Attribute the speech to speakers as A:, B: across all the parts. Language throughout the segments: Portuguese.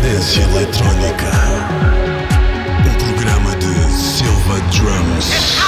A: Cadência Eletrónica. Um programa de Silva Drums.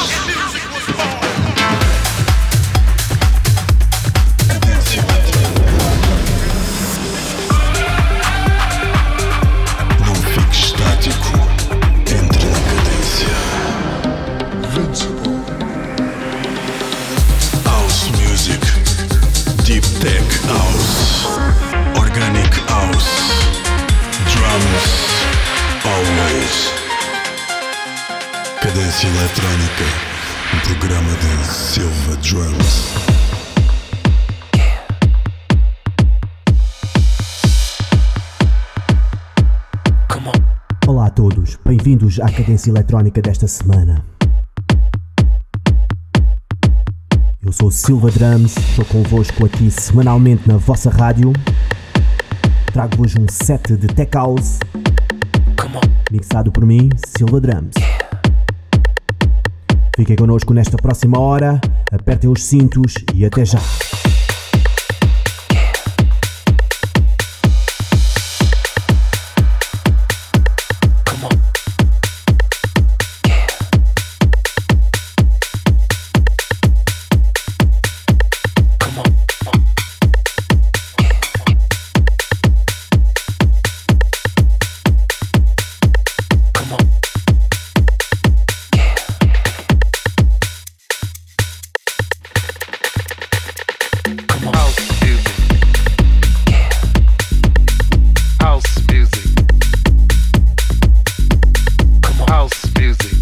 A: Cadência Eletrónica. Um programa de Silva Drums.
B: Olá a todos, bem-vindos à cadência eletrónica desta semana. Eu sou Silva Drums, estou convosco aqui semanalmente na vossa rádio. Trago-vos um set de Tech House, mixado por mim, Silva Drums. Fiquem connosco nesta próxima hora, apertem os cintos e até já.
C: Music.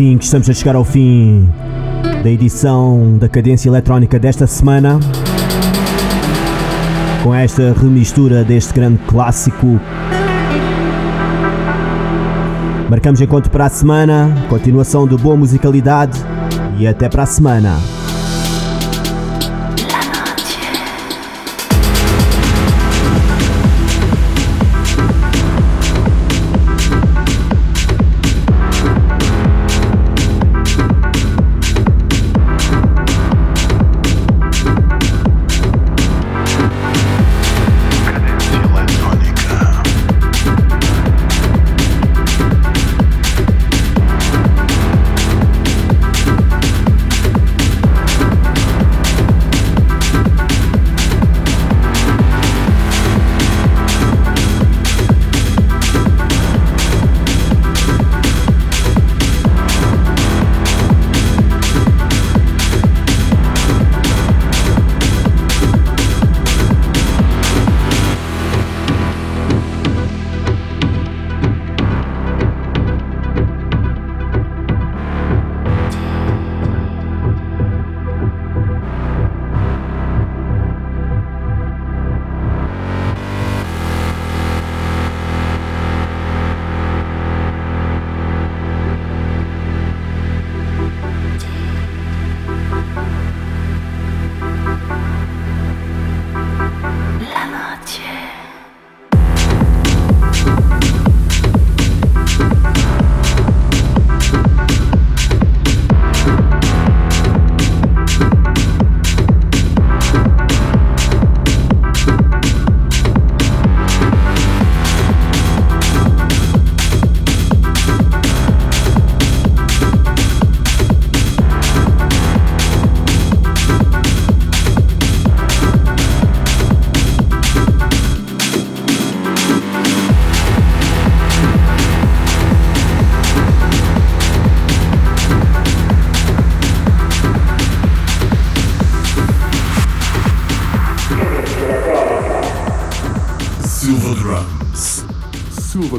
B: Assim que estamos a chegar ao fim da edição da Cadência Eletrónica desta semana. Com esta remistura deste grande clássico. Marcamos encontro para a semana, continuação de boa musicalidade e até para a semana.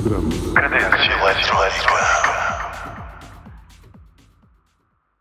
A: Silva Drums.
C: Cadência.